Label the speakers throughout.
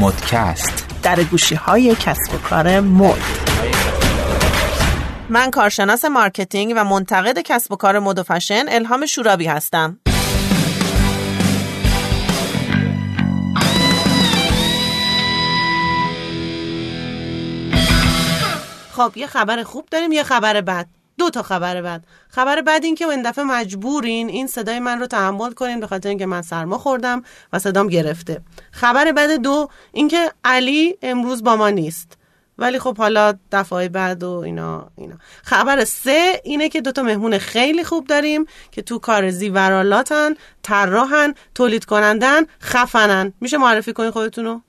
Speaker 1: مدکست.
Speaker 2: در گوشی های کسب و کار مد. من کارشناس marketing و منتقد کسب و کار مد و فشن الهام شورابی هستم. خب یه خبر خوب داریم یه خبر بد. دو تا خبر بد خبر بد این که این دفعه مجبورین این صدای من رو تحمل کنین به خاطر اینکه من سرما خوردم و صدام گرفته. خبر بد دو اینکه علی امروز با ما نیست. ولی خب حالا دفعه بعد و اینا اینا. خبر سه اینه که دوتا مهمون خیلی خوب داریم که تو کار زیورالاتن طراحن تولید کنندن خفنن. میشه معرفی کنین خودتونو؟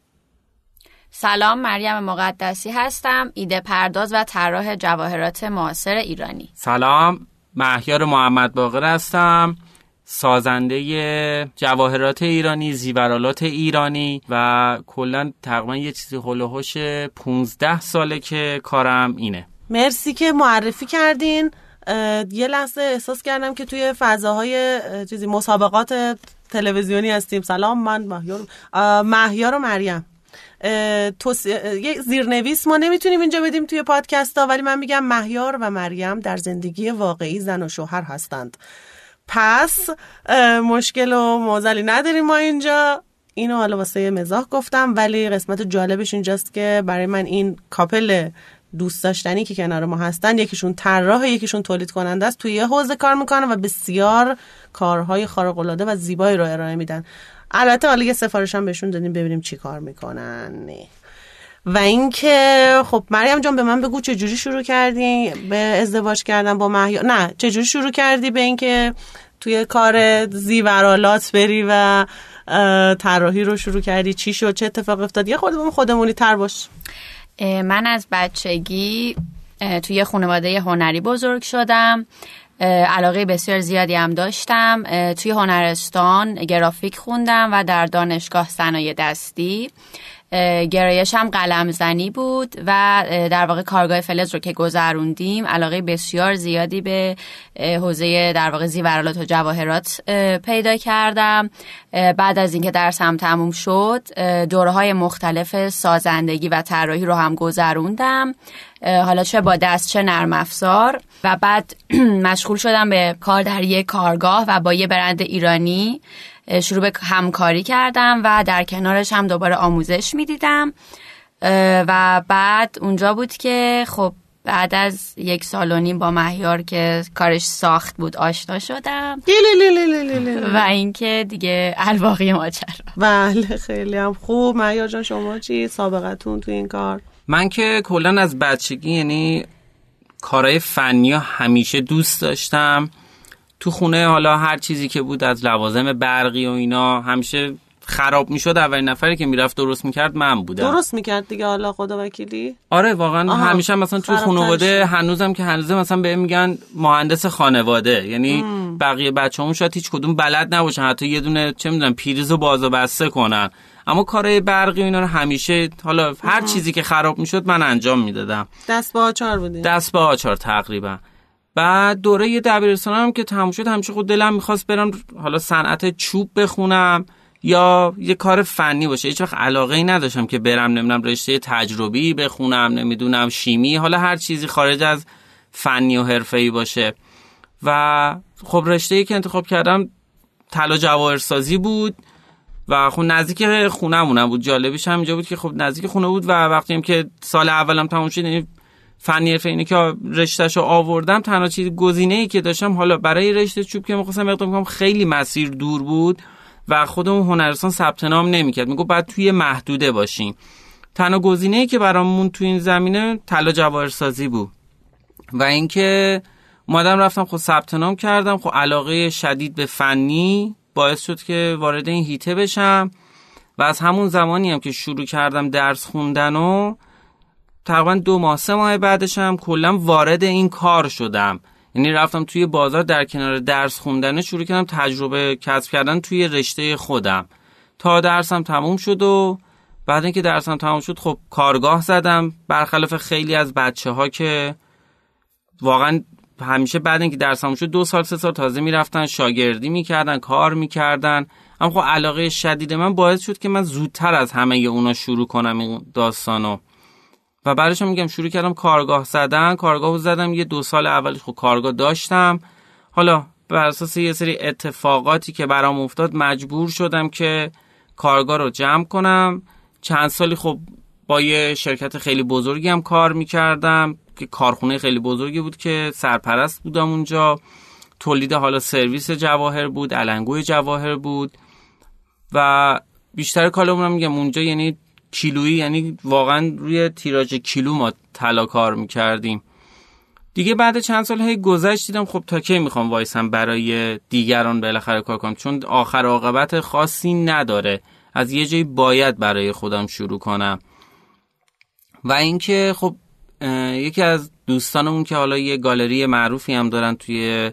Speaker 3: سلام مریم مقدسی هستم ایده پرداز و طراح جواهرات معاصر ایرانی.
Speaker 4: سلام مهیار محمد باقر هستم سازنده جواهرات ایرانی زیورالات ایرانی و کلا تقریبا یه چیزی هلوهوش 15 ساله که کارم اینه.
Speaker 2: مرسی که معرفی کردین. یه لحظه احساس کردم که توی فضاهای چیزی مسابقات تلویزیونی هستیم. سلام من مهیار مهیار و مریم. توس... زیرنویس ما نمی‌تونیم اینجا بدیم توی پادکست ها ولی من میگم مهیار و مریم در زندگی واقعی زن و شوهر هستند. پس مشکل و موزلی نداریم ما اینجا. اینو حالا واسه مزاح گفتم ولی قسمت جالبش اینجاست که برای من این کاپل دوست داشتنی که کنار ما هستن یکیشون طراح یکیشون تولید کننده است توی یه حوزه کار می‌کنن و بسیار کارهای خارق العاده و زیبایی رو ارائه میدن. البته حالا یه سفارش هم بهشون دادیم ببینیم چی کار می‌کنن. و اینکه خب مریم جان به من بگو چه جوری شروع کردی به ازدواج کردن با مهیا؟ نه چه جوری شروع کردی به اینکه توی کار زیورالات بری و طراحی رو شروع کردی؟ چی شد؟ چه اتفاق افتاد؟ یه خودمون خودمونی تر باش.
Speaker 3: من از بچگی توی خانواده هنری بزرگ شدم. علاقه بسیار زیادی هم داشتم. توی هنرستان گرافیک خوندم و در دانشگاه صنایع دستی. گرایشم قلم زنی بود و در واقع کارگاه فلز رو که گذروندیم علاقه بسیار زیادی به حوزه در واقع زیورالات و جواهرات پیدا کردم. بعد از اینکه درسم تموم شد دوره های مختلف سازندگی و طراحی رو هم گذروندم. حالا چه با دست چه نرم افزار. و بعد مشغول شدم به کار در یک کارگاه و با یه برند ایرانی. شروع به همکاری کردم و در کنارش هم دوباره آموزش می‌دیدم. و بعد اونجا بود که خب بعد از یک سال و نیم با مهیار که کارش ساخت بود آشنا شدم. و اینکه دیگه الواقی ماجرا
Speaker 2: بله خیلی هم خوب. مهیار جان شما چی؟ سابقتون تو این کار؟
Speaker 4: من که کلا از بچگی یعنی کارهای فنی همیشه دوست داشتم. تو خونه حالا هر چیزی که بود از لوازم برقی و اینا همیشه خراب می‌شد. اولین نفری که می‌رفت درست می‌کرد من بودم.
Speaker 2: درست می‌کرد دیگه حالا خدا وکیلی؟
Speaker 4: آره واقعا همیشه مثلا تو خانواده هنوزم که هنوزم مثلا به میگن مهندس خانواده. یعنی ام. بقیه بچه‌مون شاید هیچ کدوم بلد نباشن حتی یه دونه چه می‌دونم پیریز و باز و بسته کنن. اما کارهای برقی و اینا رو همیشه حالا هر چیزی که خراب می‌شد من انجام می‌دادم.
Speaker 2: دست به آچار بودی؟
Speaker 4: دست به آچار تقریبا. بعد دوره دبیرستان هم که تموم شد همیشه خود دلم می‌خواست برم حالا صنعت چوب بخونم یا یه کار فنی باشه. هیچ وقت علاقه ای نداشتم که برم نمی‌دونم رشته تجربی بخونم نمی‌دونم شیمی حالا هر چیزی خارج از فنی و حرفه‌ای باشه. و خب رشته ای که انتخاب کردم طلا جواهرسازی بود و خب نزدیک خونه‌مونم بود. جالبیش هم اینجا بود که خب نزدیک خونه بود و وقتی هم که سال اولم تموم شد یعنی فنی حرفه اینه که رشتهش رو آوردم تنها چیز گزینه ای که داشتم حالا برای رشته چوب که می‌خواستم اقدام کنم خیلی مسیر دور بود و خودمون هنرستان ثبت نام نمی‌کرد. میگه بعد توی محدوده باشیم تنها گزینه ای که برامون تو این زمینه طلا جواهرسازی بود. و اینکه اومدم رفتم خود ثبت نام کردم. خب علاقه شدید به فنی باعث شد که وارد این هیته بشم. و از همون زمانی هم که شروع کردم درس خوندن و تقریبا دو ماه سه ماه بعدش هم کلا وارد این کار شدم. یعنی رفتم توی بازار در کنار درس خوندن شروع کردم تجربه کسب کردن توی رشته خودم. تا درسم تموم شد و بعد اینکه درسم تموم شد خب کارگاه زدم. برخلاف خیلی از بچه ها که واقعا همیشه بعد اینکه درسم شد دو سال سه سال تازه می‌رفتن شاگردی می‌کردن کار می‌کردن. اما خب علاقه شدید من باعث شد که من زودتر از همه اونا شروع کنم این داستانو. و بعدش هم میگم شروع کردم کارگاه زدن. کارگاه زدم یه دو سال اولش خب کارگاه داشتم. حالا بر اساس یه سری اتفاقاتی که برام افتاد مجبور شدم که کارگاه رو جمع کنم. چند سالی خب با یه شرکت خیلی بزرگی هم کار می‌کردم که کارخونه خیلی بزرگی بود که سرپرست بودم اونجا. تولید حالا سرویس جواهر بود علنگوی جواهر بود. و بیشتر کالمون میگم اونجا یعنی کیلویی یعنی واقعا روی تیراژ کیلو ما طلا کار می‌کردیم. دیگه بعد چند سال هی گذشت دیدم خب تا کی می‌خوام وایسم برای دیگران بالاخره کار کنم؟ چون آخر عاقبت خاصی نداره. از یه جایی باید برای خودم شروع کنم. و اینکه خب یکی از دوستانمون که حالا یه گالری معروفی هم دارن توی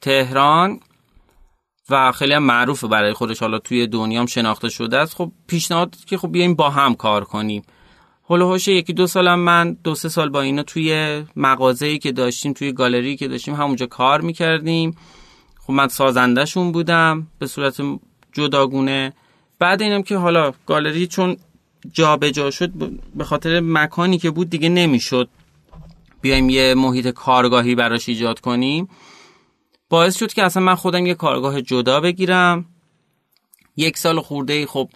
Speaker 4: تهران و خیلی هم معروفه برای خودش. حالا توی دنیام شناخته شده است. خب پیشنهاد که خب بیایم با هم کار کنیم. هلوهاش یکی دو سالم من دو سه سال با اینا توی مغازه‌ای که داشتیم توی گالری که داشتیم همونجا کار می‌کردیم. خب من سازندهشون بودم به صورت جداگونه. بعد اینم که حالا گالری چون جابجا جا شد به خاطر مکانی که بود دیگه نمی‌شد. بیایم یه محیط کارگاهی براش ایجاد کنیم. باعث شد که اصلا من خودم یه کارگاه جدا بگیرم. یک سال خورده ای خب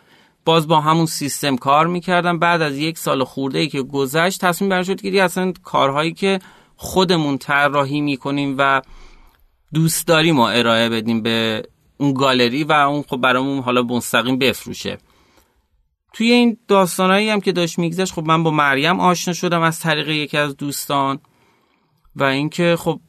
Speaker 4: باز با همون سیستم کار می‌کردم. بعد از یک سال خورده ای که گذشت تصمیم بر شد که اصلا کارهایی که خودمون طراحی می‌کنیم و دوست داریم و ارائه بدیم به اون گالری و اون خب برامون حالا مستقیم بفروشه. توی این داستانهایی هم که داشت میگذشت خب من با مریم آشنا شدم از طریق یکی از دوستان و اینکه خب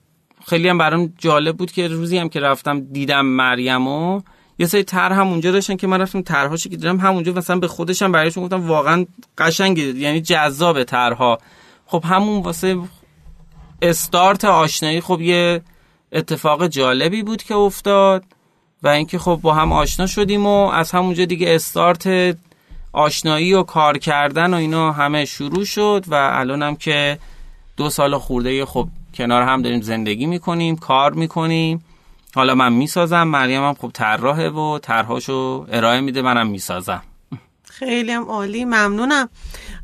Speaker 4: خیلی هم برام جالب بود که روزی هم که رفتم دیدم مریم و یه سری تر هم اونجا داشتن که من رفتم طرحاشو که دیدم همونجا مثلا به خودشم برایشون گفتم واقعا قشنگه یعنی جذاب طرحها. خب همون واسه استارت آشنایی خب یه اتفاق جالبی بود که افتاد و اینکه خب با هم آشنا شدیم و از همونجا دیگه استارت آشنایی و کار کردن و اینا همه شروع شد و الانم که دو سال خورده خب کنار هم داریم زندگی می‌کنیم کار می‌کنیم. حالا من می‌سازم مریم هم خب طراحه و طرحاشو ارائه میده منم می‌سازم.
Speaker 2: خیلی هم عالی ممنونم.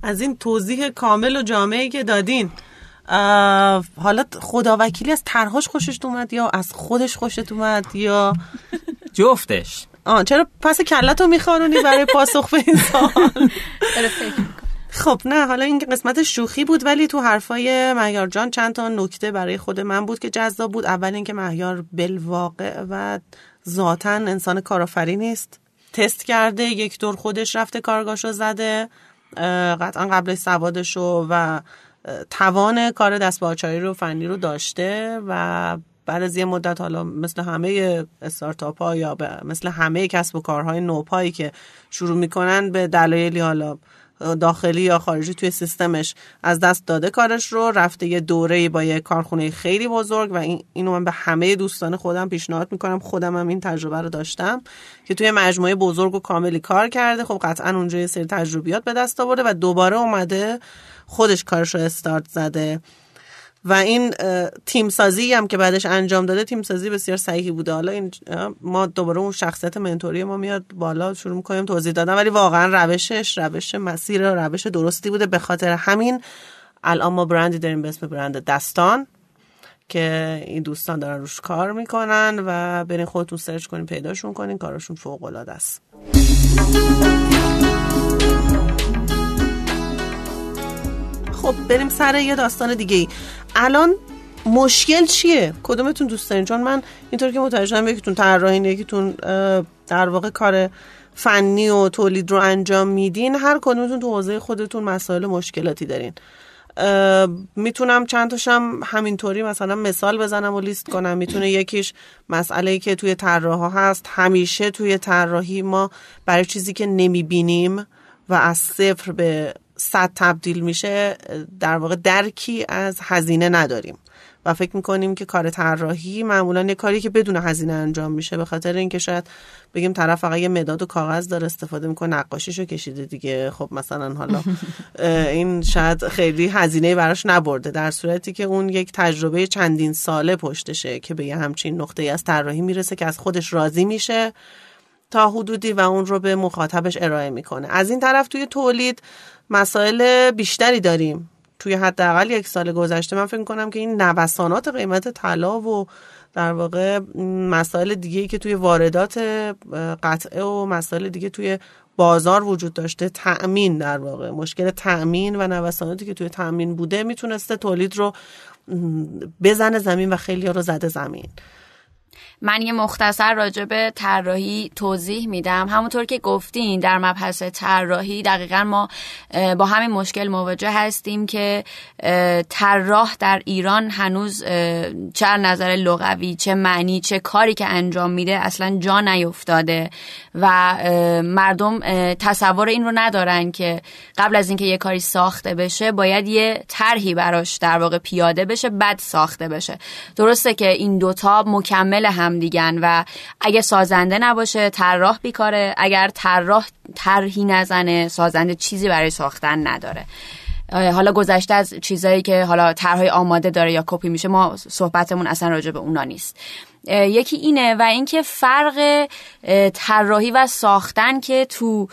Speaker 2: از این توضیح کامل و جامعی که دادین. حالا خدا وکیلی از طرحاش خوشش اومد یا از خودش خوشت اومد یا
Speaker 4: جفتش.
Speaker 2: آه چرا پس کلتو میخوانونی برای پاسخ به این سوال؟ خب نه حالا این قسمت شوخی بود ولی تو حرفای مهیار جان چند تا نکته برای خود من بود که جذاب بود. اول اینکه مهیار بالواقع و ذاتا انسان کارآفرین نیست. تست کرده یک دور خودش رفته کارگاهشو زده قطعا قبل سوادشو و توان کار دست رو فنی رو داشته و بعد از یه مدت حالا مثل همه استارتاپ ها یا مثل همه کسب و کارهای نوپایی که شروع می‌کنن به دلایلی حالا داخلی یا خارجی توی سیستمش از دست داده کارش رو رفته یه دوره با یه کارخونه خیلی بزرگ و این اینو من به همه دوستان خودم پیشنهاد می‌کنم. خودم هم این تجربه رو داشتم که توی مجموعه بزرگ و کاملی کار کرده. خب قطعا اونجا یه سری تجربیات به دست آورده و دوباره اومده خودش کارش رو استارت زده. و این تیم سازی هم که بعدش انجام داده تیم سازی بسیار صحیحی بوده. حالا این ما دوباره اون شخصیت منتوری ما میاد بالا شروع می‌کنیم توضیح دادن. ولی واقعا روشش روش مسیر روش درستی بوده. به خاطر همین الان ما برندی داریم به اسم برند دستان که این دوستان دارن روش کار می‌کنن و برین خودتون سرچ کنین پیداشون کنین کارشون فوق العاده است. خب بریم سر یه داستان دیگه ای. الان مشکل چیه؟ کدومتون دوست دارین؟ چون من اینطور که متوجه شدم یکیتون طراحین یکیتون در واقع کار فنی و تولید رو انجام میدین. هر کدومتون تو حوزه خودتون مسائل مشکلاتی دارین. می‌تونم چند تاشم همینطوری مثلا مثال بزنم و لیست کنم. می‌تونه یکیش مسئله که توی طراح هست. همیشه توی طراحی ما برای چیزی که نمی‌بینیم و از صفر به صد تبدیل میشه در واقع درکی از هزینه نداریم. و فکر می‌کنیم که کار طراحی معمولا یه کاری که بدون هزینه انجام میشه به خاطر اینکه شاید بگیم طرف فقط یه مداد و کاغذ داره استفاده می‌کنه نقاشیشو کشیده دیگه. خب مثلا حالا این شاید خیلی هزینه براش نبرده در صورتی که اون یک تجربه چندین ساله پشتشه که به یه همچین نقطه از طراحی می‌رسه که از خودش راضی میشه. تا حدودی و اون رو به مخاطبش ارائه می‌کنه. از این طرف توی تولید مسائل بیشتری داریم. توی حداقل یک سال گذشته من فکر کنم که این نوسانات قیمت طلا و در واقع مسائل دیگه که توی واردات قطعه و مسائل دیگه توی بازار وجود داشته تأمین در واقع. مشکل تأمین و نوساناتی که توی تأمین بوده می‌تونسته تولید رو بزنه زمین و خیلی رو زده زمین.
Speaker 3: من یه مختصر راجع به طراحی توضیح میدم. همونطور که گفتین در مبحث طراحی دقیقا ما با همین مشکل مواجه هستیم که طراح در ایران هنوز چه نظر لغوی چه معنی چه کاری که انجام میده اصلا جا نیفتاده و مردم تصور این رو ندارن که قبل از اینکه یه کاری ساخته بشه باید یه طرحی براش در واقع پیاده بشه بعد ساخته بشه. درسته که این دوتا مکمل هم دیگن و اگه سازنده نباشه طراح بیکاره. اگر طراح طرحی نزنه سازنده چیزی برای ساختن نداره. حالا گذشته از چیزایی که حالا طرحهای آماده داره یا کپی میشه ما صحبتمون اصلا راجع به اونا نیست. یکی اینه و اینکه فرق طراحی و ساختن که تو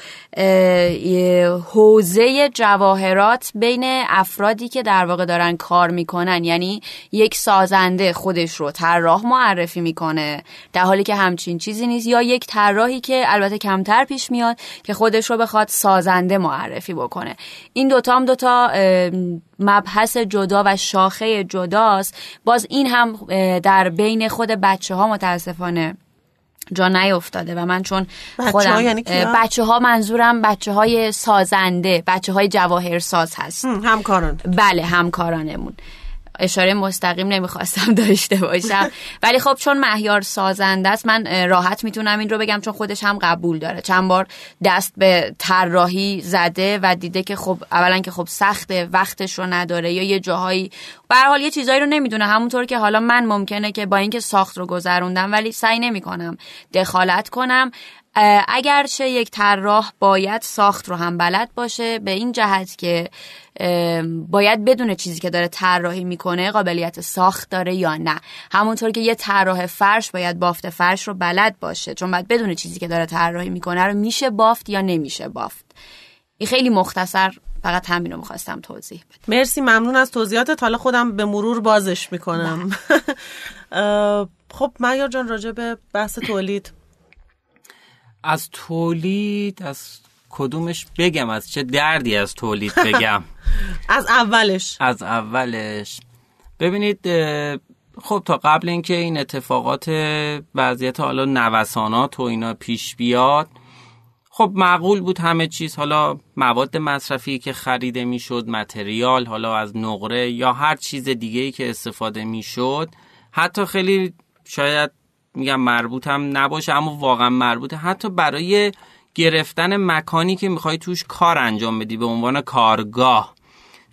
Speaker 3: حوزه جواهرات بین افرادی که در واقع دارن کار می‌کنن یعنی یک سازنده خودش رو طراح معرفی می‌کنه در حالی که همچین چیزی نیست یا یک طراحی که البته کمتر پیش میاد که خودش رو بخواد سازنده معرفی بکنه. این دوتا هم دوتا مبحث جدا و شاخه جداست. باز این هم در بین خود بچه ها متاسفانه جا نیفتاده و من چون خودم
Speaker 2: یعنی
Speaker 3: بچه ها منظورم بچه های سازنده بچه های جواهر ساز هست
Speaker 2: همکاران.
Speaker 3: بله همکارانمون. اشاره مستقیم نمی‌خواستم داشته باشم. ولی خب چون مهیار سازنده است من راحت می‌تونم این رو بگم چون خودش هم قبول داره. چند بار دست به طراحی زده و دیده که خب اولا که خب سخته وقتش رو نداره یا یه جاهایی به حال یه چیزایی رو نمی‌دونه. همونطور که حالا من ممکنه که با اینکه ساخت رو گذروندم ولی سعی نمی‌کنم دخالت کنم. اگرچه یک طراح باید ساخت رو هم بلد باشه به این جهت که باید بدونه چیزی که داره طراحی می‌کنه قابلیت ساخت داره یا نه. همونطور که یه طراح فرش باید بافت فرش رو بلد باشه چون باید بدونه چیزی که داره طراحی می‌کنه رو میشه بافت یا نمیشه بافت. این خیلی مختصر فقط همین رو می‌خواستم توضیح بدم.
Speaker 2: مرسی ممنون از توضیحاتت. حالا خودم به مرور بازش می‌کنم. خب معیار جان راجع به بحث تولید.
Speaker 4: از تولید از کدومش بگم از چه دردی از تولید بگم؟
Speaker 2: از اولش.
Speaker 4: از اولش. ببینید خب تا قبل اینکه این اتفاقات وضعیت حالا نوسانات و اینا پیش بیاد خب معقول بود همه چیز حالا مواد مصرفی که خریده می‌شد متریال حالا از نقره یا هر چیز دیگه ای که استفاده می‌شد حتی خیلی شاید میگم مربوط هم نباشه اما واقعا مربوطه. حتی برای گرفتن مکانی که می‌خوای توش کار انجام بدی به عنوان کارگاه.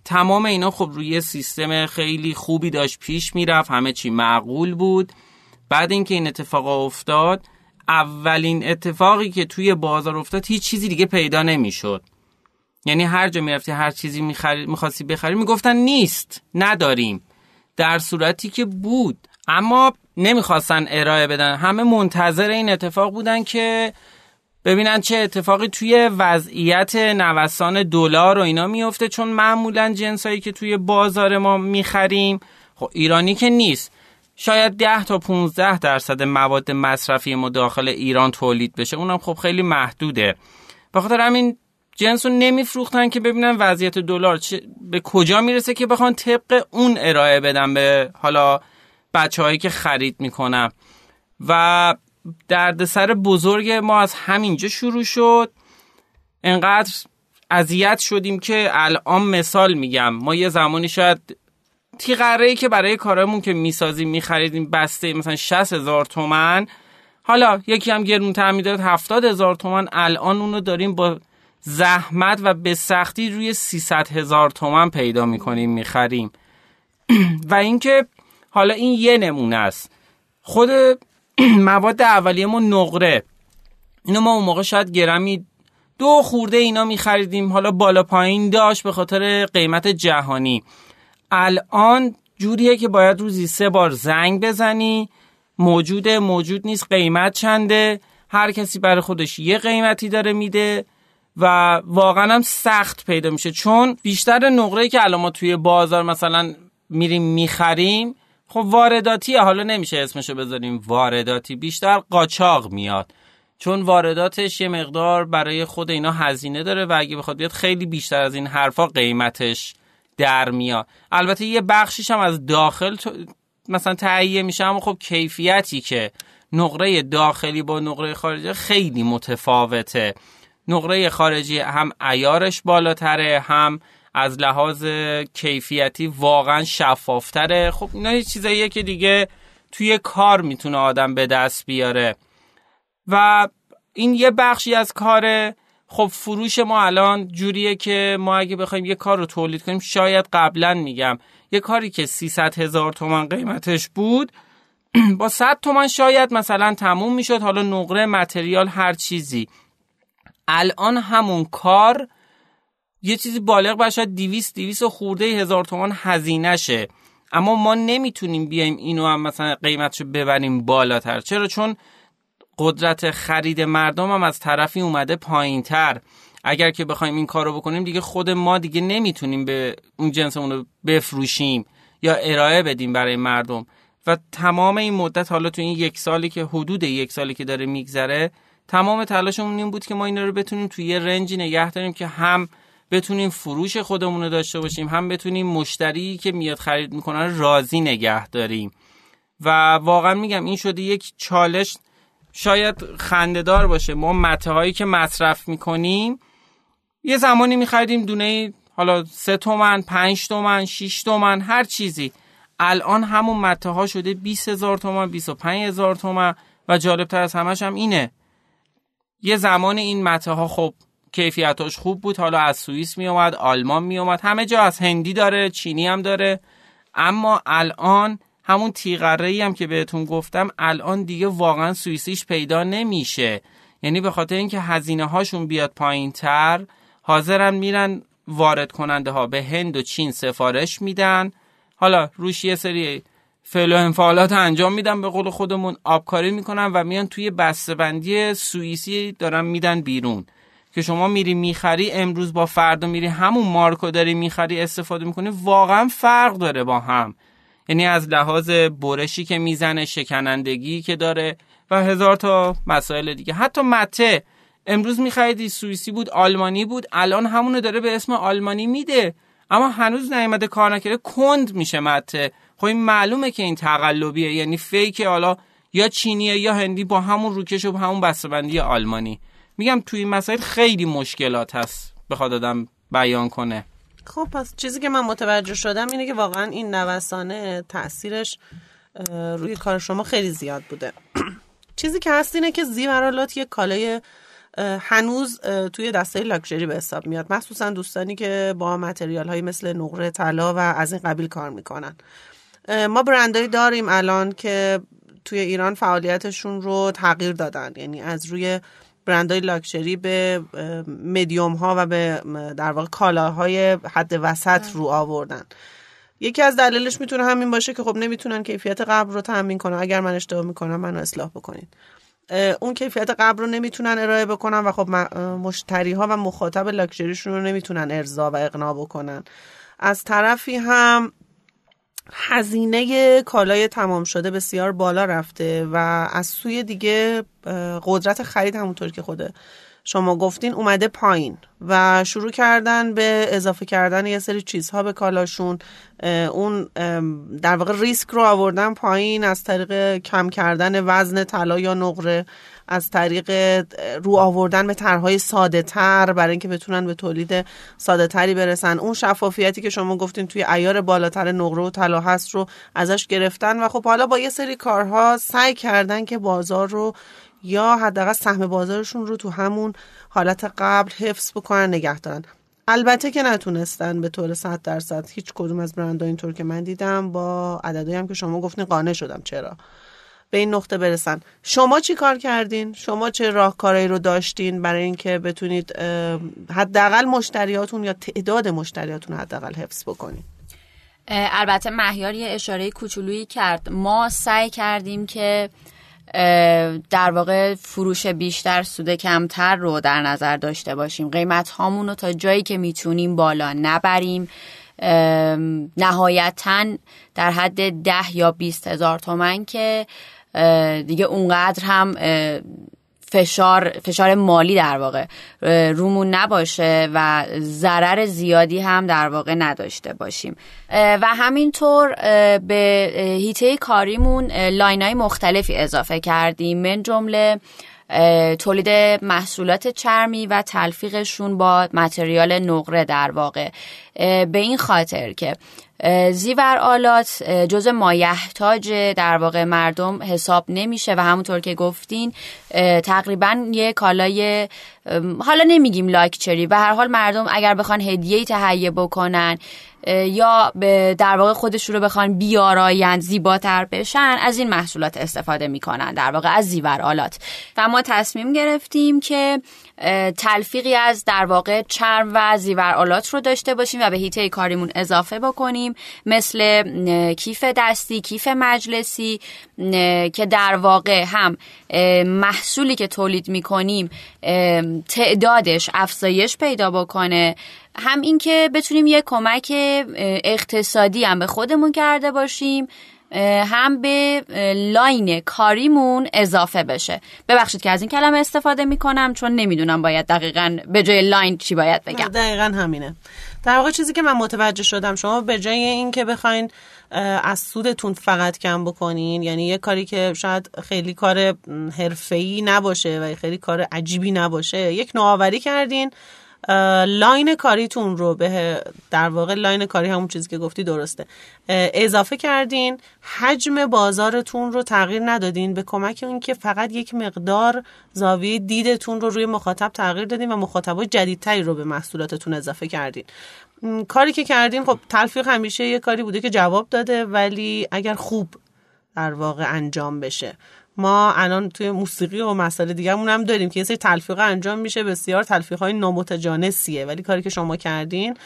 Speaker 4: تمام اینا خب روی سیستم خیلی خوبی داشت پیش می‌رفت همه چی معقول بود. بعد اینکه این اتفاق افتاد اولین اتفاقی که توی بازار افتاد هیچ چیزی دیگه پیدا نمی‌شد. یعنی هر جا می‌رفتی هر چیزی می‌خواستی بخری می‌گفتن نیست نداریم. در صورتی که بود. اما نمی‌خواستن ارائه بدن. همه منتظر این اتفاق بودن که ببینن چه اتفاقی توی وضعیت نوسان دلار و اینا میفته چون معمولا جنسایی که توی بازار ما می‌خریم خب ایرانی که نیست. شاید 10 تا 15 درصد مواد مصرفی ما داخل ایران تولید بشه. اونم خب خیلی محدوده. به خاطر همین جنس رو نمیفروختن که ببینن وضعیت دلار به کجا می‌رسه که بخوان طبق اون ارائه بدن به حالا بچههایی که خرید می‌کنم. و دردسر بزرگ ما از همینجا شروع شد. انقدر اذیت شدیم که الان مثال میگم. ما یه زمانی شاید تیغره که برای کارمون که می‌سازیم میخریدیم بسته مثلا 60 هزار تومن. حالا یکی هم گرونتر می‌داد 70 هزار تومن. الان اونو داریم با زحمت و به سختی روی 300 هزار تومن پیدا می‌کنیم می‌خریم. و اینکه حالا این یه نمونه است. خود مواد اولیه ما نقره. اینو ما اون موقع شاید گرمی دو خورده اینا میخریدیم. حالا بالا پایین داشت به خاطر قیمت جهانی. الان جوریه که باید روزی سه بار زنگ بزنی. موجوده موجود نیست قیمت چنده. هر کسی برای خودش یه قیمتی داره میده و واقعا هم سخت پیدا میشه. چون بیشتر نقره که الان ما توی بازار مثلا میریم می‌خریم خب وارداتی حالا نمیشه اسمشو بذاریم وارداتی. بیشتر قاچاق میاد. چون وارداتش یه مقدار برای خود اینا هزینه داره و اگه بخواد بیاد خیلی بیشتر از این حرفا قیمتش در میاد. البته یه بخشیش هم از داخل مثلا تهیه میشه اما خب کیفیتی که نقره داخلی با نقره خارجی خیلی متفاوته. نقره خارجی هم ایارش بالاتره هم از لحاظ کیفیتی واقعا شفافتره. خب اینا یه چیزاییه که دیگه توی کار می‌تونه آدم به دست بیاره. و این یه بخشی از کاره. خب فروش ما الان جوریه که ما اگه بخوایم یه کار رو تولید کنیم شاید قبلا میگم. یه کاری که 300 هزار تومن قیمتش بود با 100 تومن شاید مثلا تموم می‌شد. حالا نقره متریال هر چیزی. الان همون کار یه چیزی بالغ بر شاید 200 200 و خورده هزار تومان هزینه شه اما ما نمی‌تونیم بیایم اینو هم مثلا قیمتشو ببریم بالاتر. چرا؟ چون قدرت خرید مردم هم از طرفی اومده پایین تر اگر که بخوایم این کار رو بکنیم دیگه خود ما دیگه نمی‌تونیم به اون جنسمون رو بفروشیم یا ارائه بدیم برای مردم. و تمام این مدت حالا تو این یک سالی که حدود یک سالی که داره میگذره تمام تلاشمون این بود که ما اینا رو بتونیم توی یه رنجی نگه داریم که هم بتونیم فروش خودمون رو داشته باشیم هم بتونیم مشتری که میاد خرید می‌کنن راضی نگه داریم. و واقعا میگم این شده یک چالش شاید خندهدار باشه. ما مته هایی که مصرف می‌کنیم یه زمانی میخریدیم دونه حالا سه تومن پنج تومن شیش تومن هر چیزی. الان همون مته ها شده 20 هزار تومن 25 هزار تومن و جالبتر از همش هم اینه. یه زمان این مته ها خب کیفیتاش خوب بود. حالا از سوئیس می اومد آلمان می اومد همه جا از هندی داره چینی هم داره. اما الان همون تیغره هم که بهتون گفتم الان دیگه واقعا سوئیسیش پیدا نمیشه. یعنی به خاطر اینکه هزینه هاشون بیاد پایین تر حاضرن میرن وارد کننده ها به هند و چین سفارش میدن. حالا روش یه سری فعل و انفعالات انجام میدن به قول خودمون آبکاری می‌کنن و میان توی بسته‌بندی سوئیسی دارن میدن بیرون. که شما میری می‌خری امروز با فردا میری همون مارکو داری می‌خری استفاده می‌کنی واقعا فرق داره با هم. یعنی از لحاظ برشی که می‌زنه شکنندگی که داره و هزار تا مسائل دیگه. حتی مته امروز میخریدی سوئیسی بود آلمانی بود الان همونو داره به اسم آلمانی میده. اما هنوز نیامده کار نکرده کند میشه مته. خب این معلومه که این تقلبیه یعنی فیک حالا یا چینیه یا هندی با همون روکش و همون بسته‌بندی آلمانی. میگم توی این مسائل خیلی مشکلات هست بخواد آدم بیان کنه.
Speaker 2: خب پس چیزی که من متوجه شدم اینه که واقعا این نوسانه تاثیرش روی کار شما خیلی زیاد بوده. چیزی که هست اینه که زیورالات یک کالای هنوز توی دسته لاکچری به حساب میاد. مخصوصا دوستانی که با متریال های مثل نقره طلا و از این قبیل کار می‌کنن. ما برندهایی داریم الان که توی ایران فعالیتشون رو تغییر دادن. یعنی از روی برندهای لاکچری به مدیوم ها و به در واقع کالاهای حد وسط رو آوردن. یکی از دلیلش می‌تونه همین باشه که خب نمی‌تونن کیفیت قبل رو تامین کنن. اگر من اشتباه می‌کنم منو اصلاح بکنین. اون کیفیت قبل رو نمی‌تونن ارائه بکنن و خب مشتری ها و مخاطب لاکچریشون رو نمی‌تونن ارضا و اقناع بکنن. از طرفی هم هزینه کالای تمام شده بسیار بالا رفته و از سوی دیگه قدرت خرید همونطور که خوده شما گفتین اومده پایین و شروع کردن به اضافه کردن یه سری چیزها به کالاشون. اون در واقع ریسک رو آوردن پایین از طریق کم کردن وزن طلا یا نقره. از طریق رو آوردن به طرحهای ساده تر برای اینکه بتونن به تولید ساده تری برسن. اون شفافیتی که شما گفتین توی ایار بالاتر نقره و طلا هست رو ازش گرفتن و خب حالا با یه سری کارها سعی کردن که بازار رو یا حداقل سهم بازارشون رو تو همون حالت قبل حفظ بکنن نگه دارن. البته که نتونستن به طور 100 درصد. هیچ کدوم از برندها اینطور که من دیدم با عددهایی هم که شما گفتین قانع شدم. چرا؟ به این نقطه برسن. شما چی کار کردین؟ شما چه راهکارهایی رو داشتین برای اینکه بتونید حداقل مشتریاتون یا تعداد مشتریاتون حداقل حفظ بکنید
Speaker 3: البته مهیار یه اشاره کوچولویی کرد. ما سعی کردیم که در واقع فروش بیشتر سود کمتر رو در نظر داشته باشیم. قیمت هامون رو تا جایی که می‌تونیم بالا نبریم. نهایتا در حد ده یا بیست هزار تومن که دیگه اونقدر هم فشار فشار مالی در واقع رومون نباشه و ضرر زیادی هم در واقع نداشته باشیم. و همینطور به هیته کاریمون لاین های مختلفی اضافه کردیم. من جمله تولید محصولات چرمی و تلفیقشون با متریال نقره در واقع. به این خاطر که زیور آلات جز مایحتاج در واقع مردم حساب نمیشه و همونطور که گفتین تقریبا یه کالای حالا نمیگیم لاکچری و هر حال مردم اگر بخوان هدیه تهیه بکنن یا در واقع خودشون رو بخوان بیارایند زیباتر بشن از این محصولات استفاده می‌کنن در واقع از زیور آلات. و ما تصمیم گرفتیم که تلفیقی از در واقع چرم و زیور آلات رو داشته باشیم و به هیته کاریمون اضافه بکنیم مثل کیف دستی کیف مجلسی که در واقع هم محصولی که تولید می‌کنیم تعدادش افزایش پیدا بکنه. هم اینکه بتونیم یه کمک اقتصادی هم به خودمون کرده باشیم. هم به لاین کاریمون اضافه بشه. ببخشید که از این کلمه استفاده می‌کنم چون نمی‌دونم باید دقیقا به جای line چی باید بگم.
Speaker 2: دقیقا همینه. در واقع چیزی که من متوجه شدم شما به جای این که بخواین از سودتون فقط کم بکنین یعنی یه کاری که شاید خیلی کار حرفه‌ای نباشه و خیلی کار عجیبی نباشه یک نوآوری کردین line کاریتون رو به در واقع line کاری همون چیزی که گفتی درسته. اضافه کردین حجم بازارتون رو تغییر ندادین به کمک اون که فقط یک مقدار زاویه دیدتون رو روی مخاطب تغییر دادین و مخاطبای جدیدتری رو به محصولاتتون اضافه کردین. کاری که کردین خب تلفیق همیشه یه کاری بوده که جواب داده ولی اگر خوب در واقع انجام بشه. ما الان توی موسیقی و مسائل دیگه هم داریم که یه سری تلفیق انجام میشه. بسیار تلفیق های نامتجانسیه. ولی کاری که شما کردین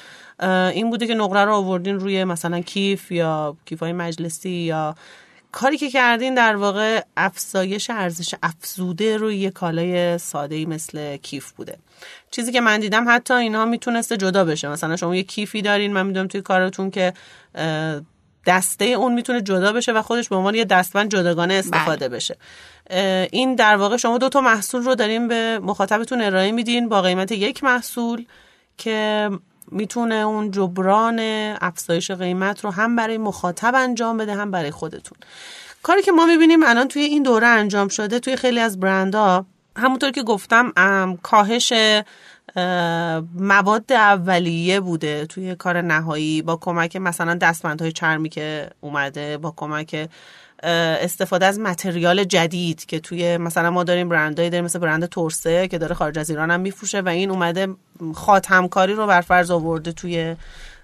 Speaker 2: این بوده که نقره رو آوردین روی مثلا کیف یا کیف های مجلسی یا کاری که کردین در واقع افزایش ارزش افزوده روی یه کالای ساده ای مثل کیف بوده. چیزی که من دیدم حتی اینها می‌تونسته جدا بشه. مثلا شما یه کیفی دارین من می‌دونم توی کارتون که دسته اون می‌تونه جدا بشه و خودش به عنوان یه دستبند جداگانه استفاده بله. بشه این در واقع شما دو تا محصول رو داریم به مخاطبتون ارائه میدین با قیمت یک محصول که می‌تونه اون جبران افزایش قیمت رو هم برای مخاطب انجام بده هم برای خودتون کاری که ما می‌بینیم الان توی این دوره انجام شده توی خیلی از برندها همونطور که گفتم کاهش مواد اولیه بوده توی کار نهایی با کمک مثلا دستمندهای چرمی که اومده با کمک استفاده از متریال جدید که توی مثلا ما داریم برندهایی داریم مثل برند تورسه که داره خارج از ایران هم میفروشه و این اومده خاتمکاری رو بر فرض آورده توی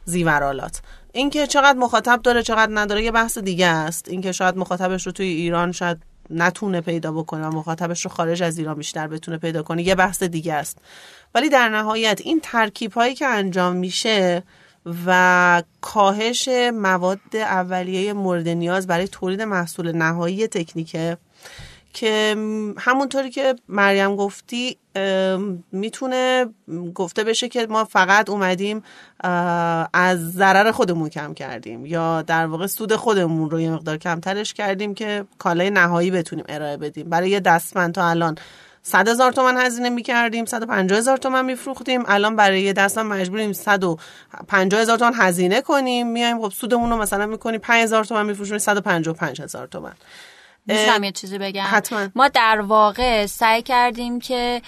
Speaker 2: زیورالات اینکه چقدر مخاطب داره چقدر نداره یه بحث دیگه است. اینکه شاید مخاطبش رو توی ایران شاید نتونه پیدا بکنه و مخاطبش رو خارج از ایران بیشتر بتونه پیدا کنه. یه بحث دیگه است. ولی در نهایت این ترکیب هایی که انجام میشه و کاهش مواد اولیه مورد نیاز برای تولید محصول نهایی تکنیکه که همونطوری که مریم گفتی می‌تونه گفته بشه که ما فقط اومدیم از ضرر خودمون کم کردیم یا در واقع سود خودمون رو یه مقدار کمترش کردیم که کالای نهایی بتونیم ارائه بدیم. برای یه دستمند تا الان صد هزار تومن هزینه صد و پنجاه هزار تومن میفروختیم. الان برای یه دستم مجبوریم صد و پنجاه هزار تومن هزینه کنیم. میایم خب سودمون رو مثلا می‌کنیم پنج هزار تومن میفروشیم صد و پنجاه و پنج هزار تومن.
Speaker 3: میشم یه چیزی بگم.
Speaker 2: حتما.
Speaker 3: ما در واقع سعی کردیم که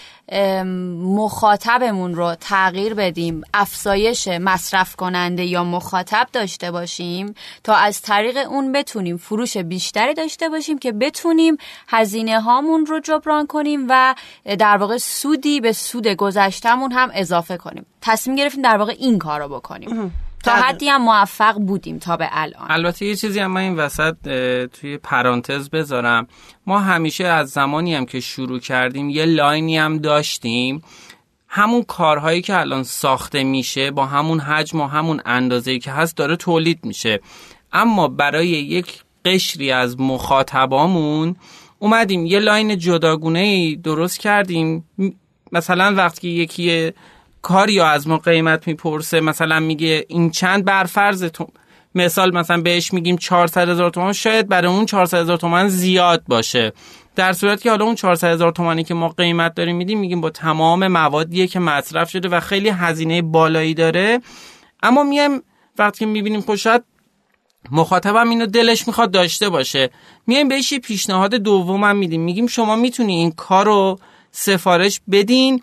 Speaker 3: مخاطبمون رو تغییر بدیم افزایش مصرف کننده یا مخاطب داشته باشیم تا از طریق اون بتونیم فروش بیشتری داشته باشیم که بتونیم هزینه هامون رو جبران کنیم و در واقع سودی به سود گذشتمون هم اضافه کنیم. تصمیم گرفتیم در واقع این کار رو بکنیم تا حدی هم موفق بودیم تا به الان.
Speaker 4: البته یه چیزی هم من این وسط توی پرانتز بذارم. ما همیشه از زمانی هم که شروع کردیم یه line ی هم داشتیم. همون کارهایی که الان ساخته میشه با همون حجم و همون اندازه‌ای که هست داره تولید میشه. اما برای یک قشری از مخاطبامون اومدیم یه line جداگونه ای درست کردیم. مثلا وقتی یکی کاری از ما قیمت می‌پرسه. مثلا میگه این چند برفرض تو مثال مثلا بهش میگیم 400 هزار تومان شاید برای اون 400 هزار تومان زیاد باشه. در صورت که حالا اون 400 هزار تومانی که ما قیمت داریم میدیم میگیم با تمام موادیه که مصرف شده و خیلی هزینه بالایی داره. اما میایم وقتی می‌بینیم خب شاید مخاطبم اینو دلش می‌خواد داشته باشه. میایم بهش یه پیشنهاد دومم میدیم. میگیم شما می‌تونی این کار رو سفارش بدین.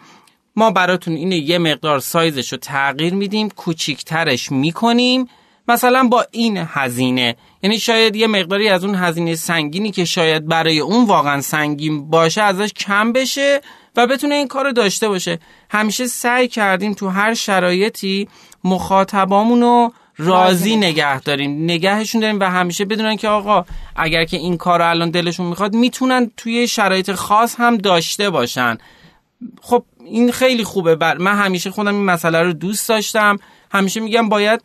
Speaker 4: ما براتون اینه یه مقدار سایزش رو تغییر میدیم کوچیکترش می‌کنیم. مثلا با این هزینه. یعنی شاید یه مقداری از اون هزینه سنگینی که شاید برای اون واقعا سنگین باشه ازش کم بشه و بتونه این کار رو داشته باشه. همیشه سعی کردیم تو هر شرایطی مخاطبامون رو راضی نگه داریم. نگهشون داریم و همیشه بدونن که آقا اگر که این کار رو الان دلشون می‌خواد می‌تونن توی شرایط خاص هم داشته باشن. خب این خیلی خوبه. بر من همیشه خودم این مسئله رو دوست داشتم. همیشه میگم باید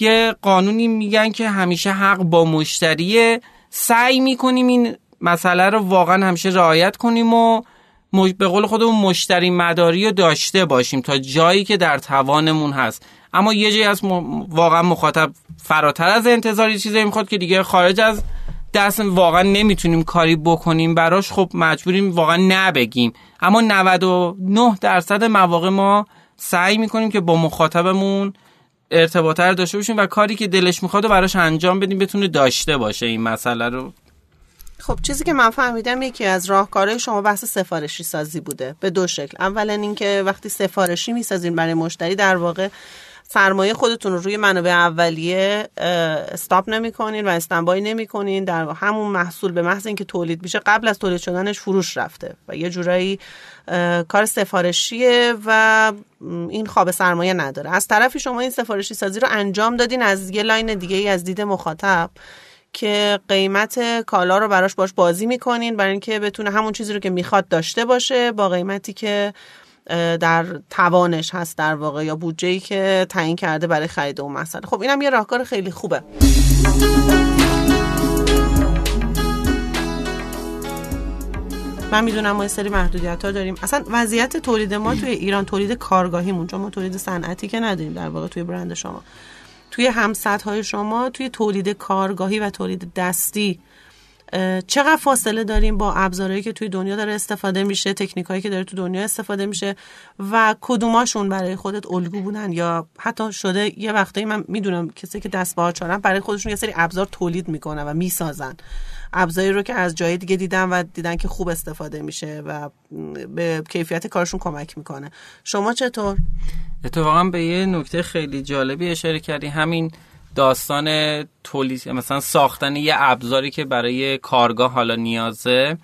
Speaker 4: یه قانونی میگن که همیشه حق با مشتریه. سعی می‌کنیم این مسئله رو واقعا همیشه رعایت کنیم و به قول خودمون مشتری مداری رو داشته باشیم تا جایی که در توانمون هست. اما یه جایی از واقعا مخاطب فراتر از انتظاری چیزایی می‌خواد که دیگه خارج از دست واقعا نمی‌تونیم کاری بکنیم براش خب مجبوریم واقعا نبگیم. اما 99 درصد مواقع ما سعی می‌کنیم که با مخاطبمون ارتباط داشته باشیم و کاری که دلش می‌خواد و براش انجام بدیم بتونه داشته باشه این مسئله رو.
Speaker 2: خب چیزی که من فهمیدم یکی از راهکارهای شما بحث سفارشی سازی بوده به دو شکل. اولا اینکه وقتی سفارشی می‌سازین برای مشتری در واقع سرمایه خودتون رو روی منابع اولیه استاپ نمی‌کنین و استنبای نمی‌کنین. در همون محصول به محض اینکه تولید میشه قبل از تولید شدنش فروش رفته و یه جورایی کار سفارشیه و این خواب سرمایه نداره. از طرفی شما این سفارشی سازی رو انجام دادین از یه لاین دیگه ای از دید مخاطب که قیمت کالا رو براش باش بازی می‌کنین برای اینکه بتونه همون چیزی رو که می‌خواد داشته باشه با قیمتی که در توانش هست در واقع یا بودجه ای که تعیین کرده برای خرید اون مسئله خب اینم یه راهکار خیلی خوبه. من می‌دونم ما یه سری محدودیت ها داریم. اصلا وضعیت تولید ما توی ایران تولید کارگاهیمون چون ما تولید صنعتی که نداریم در واقع توی برند شما. توی همسط های شما توی تولید کارگاهی و تولید دستی چقدر فاصله داریم با ابزارهایی که توی دنیا داره استفاده میشه تکنیکایی که داره تو دنیا استفاده میشه و کدوماشون برای خودت الگو بودن یا حتی شده یه وقتایی من می‌دونم کسی که دست چارن برای خودشون یه سری ابزار تولید می‌کنن و می‌سازن. ابزاری رو که از جای دیگه دیدن و دیدن که خوب استفاده میشه و به کیفیت کارشون کمک می‌کنه. شما چطور؟
Speaker 4: اتفاقا به یه نکته خیلی جالبی اشاره کردی. همین داستان تولید مثلا ساختن یه ابزاری که برای کارگاه حالا نیازه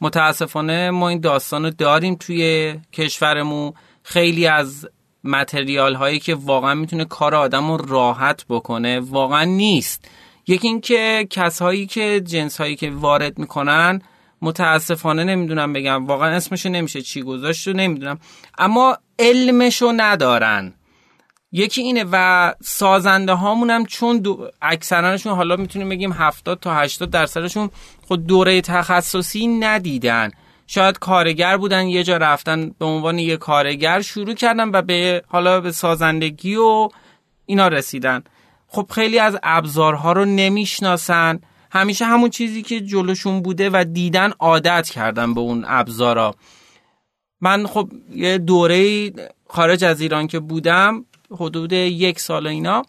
Speaker 4: متاسفانه ما این داستان رو داریم توی کشورمون. خیلی از متریال هایی که واقعا می‌تونه کار آدم رو راحت بکنه واقعا نیست. یکی اینکه کسایی که جنس هایی که وارد می‌کنن متاسفانه نمی‌دونم بگم واقعا اسمشو نمیشه چی گذاشت نمی‌دونم اما علمشو ندارن. یکی اینه و سازنده هامون هم چون اکثرانشون حالا می‌تونیم بگیم 70 تا 80 درصدشون خود دوره تخصصی ندیدن. شاید کارگر بودن یه جا رفتن به عنوان یه کارگر شروع کردن و به حالا به سازندگی و اینا رسیدن. خب خیلی از ابزارها رو نمی‌شناسن. همیشه همون چیزی که جلوشون بوده و دیدن عادت کردن به اون ابزارا. من خب یه دوره خارج از ایران که بودم حدود یک سال اینا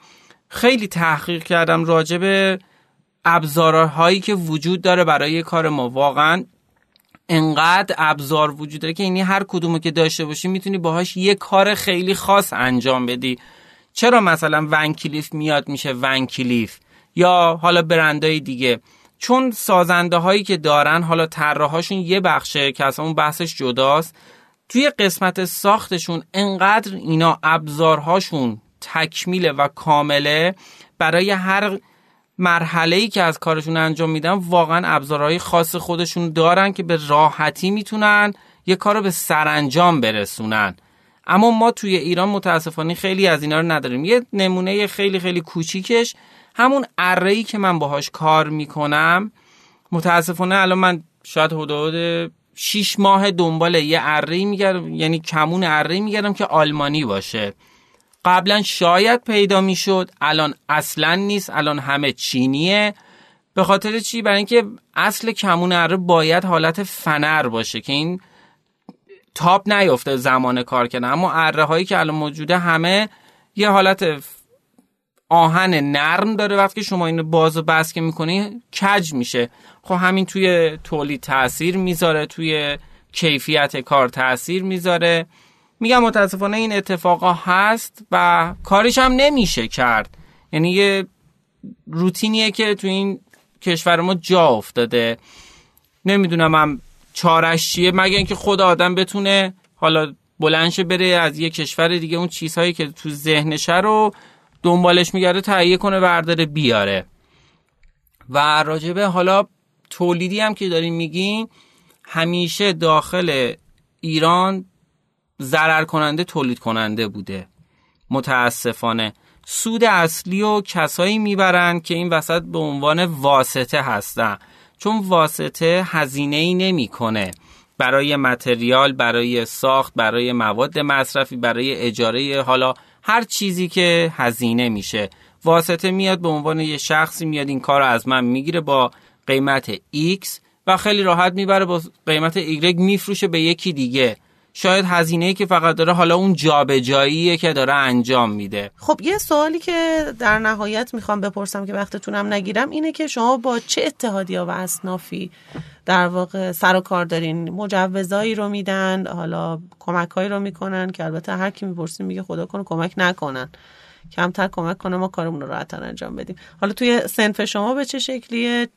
Speaker 4: خیلی تحقیق کردم راجع به ابزارهایی که وجود داره برای کار ما. واقعا انقدر ابزار وجود داره که اینی هر کدومو که داشته باشی می‌تونی باهاش یه کار خیلی خاص انجام بدی. چرا مثلا ونکلیف میاد میشه ونکلیف؟ یا حالا برندهای دیگه. چون سازنده هایی که دارن حالا طراحاشون یه بخشه که اصلا اون بحثش جداست. توی قسمت ساختشون انقدر اینا ابزارهاشون تکمیله و کامله برای هر مرحله ای که از کارشون انجام میدن واقعا ابزارهای خاص خودشون دارن که به راحتی می‌تونن یه کار رو به سرانجام برسونن. اما ما توی ایران متاسفانه خیلی از اینا رو نداریم. یه نمونه خیلی خیلی کوچیکش همون اره که من باهاش کار می‌کنم. متاسفانه الان من شاید حدود شیش ماه دنبال یه اره میگردم یعنی کمون اره میگردم که آلمانی باشه. قبلا شاید پیدا می‌شد الان اصلا نیست الان همه چینیه. به خاطر چی؟ برای اینکه اصل کمون اره باید حالت فنر باشه که این تاپ نیفته زمان کار کردن. اما اره هایی که الان موجوده همه یه حالت آهن نرم داره وقتی شما اینو باز و بس که می‌کنی کج میشه. خب همین توی تولید تاثیر می‌ذاره توی کیفیت کار تاثیر می‌ذاره. میگم متاسفانه این اتفاقا هست و کارش هم نمیشه کرد. یعنی یه روتینیه که تو این کشور ما جا افتاده. نمی‌دونم هم چارش چیه. مگه اینکه خود آدم بتونه حالا بلنشه بره از یه کشور دیگه اون چیزهایی که تو ذهنشه رو دنبالش میگرده تهیه کنه برداره بیاره. و راجبه حالا تولیدی هم که داریم میگیم همیشه داخل ایران ضرر کننده تولید کننده بوده. متاسفانه. سود اصلی و کسایی می‌برن که این وسط به عنوان واسطه هستن. چون واسطه هزینه ای نمی‌کنه. برای متریال برای ساخت برای مواد مصرفی برای اجاره حالا هر چیزی که هزینه میشه. واسطه میاد به عنوان یه شخصی میاد این کار از من می‌گیره با قیمت X و خیلی راحت می‌بره با قیمت Y میفروشه به یکی دیگه. شاید هزینه که فقط داره حالا اون جابجاییه که داره انجام میده.
Speaker 2: خب یه سوالی که در نهایت می‌خوام بپرسم که وقتتونم نگیرم اینه که شما با چه اتحادی و اصنافی در واقع سر و کار دارین؟ مجوزایی رو میدن حالا کمکهایی رو می‌کنن که البته هر کی می‌پرسیم میگه خدا کنه کمک نکنن. کمتر کمک کنه ما کارمون رو راحتتر انجام بدیم. حالا توی سنف شما به چه شکلیه؟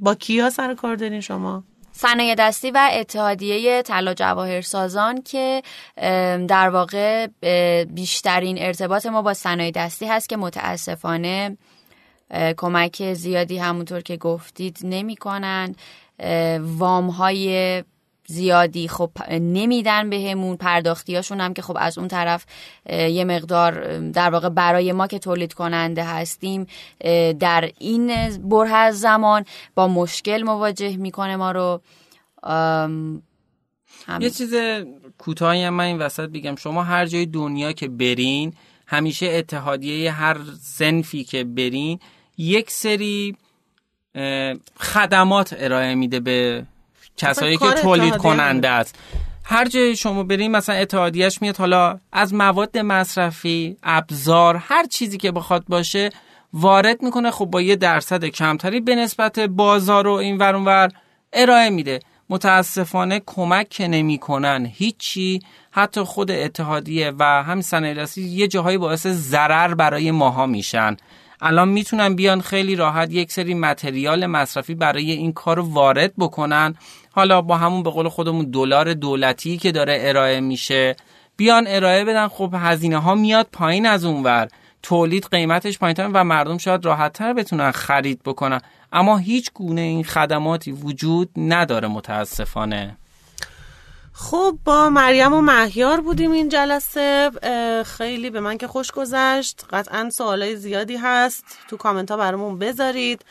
Speaker 2: با کیا سر کار دارین شما؟
Speaker 3: صنایع دستی و اتحادیه طلا جواهر سازان که در واقع بیشترین ارتباط ما با صنایع دستی هست که متاسفانه کمک زیادی همونطور که گفتید نمی کنن وام های زیادی. خب نمیدن بهمون پرداختیاشون هم که خب از اون طرف یه مقدار در واقع برای ما که تولید کننده هستیم در این بره زمان با مشکل مواجه می‌کنه ما رو.
Speaker 4: یه چیز کوتاهی هم من این وسط بگم. شما هر جای دنیا که برین همیشه اتحادیه هر سنفی که برین یک سری خدمات ارائه میده به کسایی که تولید کننده است. هر جای شما بریم مثلا اتحادیهش میاد حالا از مواد مصرفی ابزار هر چیزی که بخواد باشه وارد می‌کنه خب با یه درصد کمتری به نسبت بازار و این ور ارائه میده. متاسفانه کمک که نمی‌کنن هیچی. حتی خود اتحادیه و همین صنایع یه جاهایی باعث ضرر برای ماها میشن. الان می‌تونن بیان خیلی راحت یک سری متریال مصرفی برای این کار وارد بکنن. حالا با همون به قول خودمون دلار دولتی که داره ارائه میشه. بیان ارائه بدن. خب هزینه ها میاد پایین از اونور تولید قیمتش پایین و مردم شاید راحتتر بتونن خرید بکنن. اما هیچ گونه این خدماتی وجود نداره متاسفانه.
Speaker 2: خب با مریم و مهیار بودیم این جلسه. خیلی به من که خوش گذشت. قطعا سوالای زیادی هست. تو کامنت ها برامون بذارید.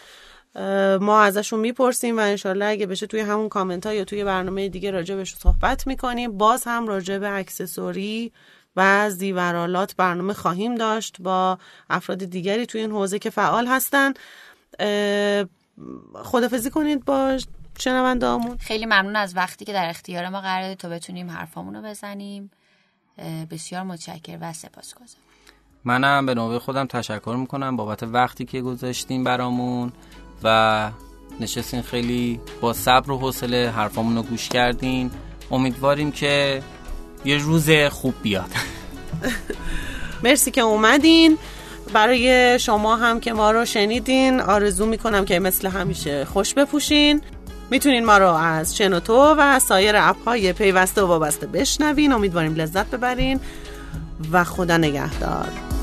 Speaker 2: ما ازشون می‌پرسیم و انشالله اگه بشه توی همون کامنت ها یا توی برنامه دیگه راجع بهش صحبت می‌کنیم. باز هم راجع به اکسسوری و زیورالات برنامه خواهیم داشت با افراد دیگری توی این حوزه که فعال هستن. خدافزی کنید با شنونده همون
Speaker 3: خیلی ممنون از وقتی که در اختیار ما قراره تا بتونیم حرفامون رو بزنیم بسیار متشکر و سپاسگزارم.
Speaker 4: منم به نوبه خودم تشکر می‌کنم بابت وقتی که گذاشتیم برامون. و نشستین خیلی با صبر و حوصله حرفامون رو گوش کردین. امیدواریم که یه روز خوب بیاد.
Speaker 2: مرسی که اومدین. برای شما هم که ما رو شنیدین آرزو می‌کنم که مثل همیشه خوش بپوشین. می‌تونین ما رو از شنوتو و سایر اپ های پیوسته و وابسته بشنوین. امیدواریم لذت ببرین و خدا نگهدار.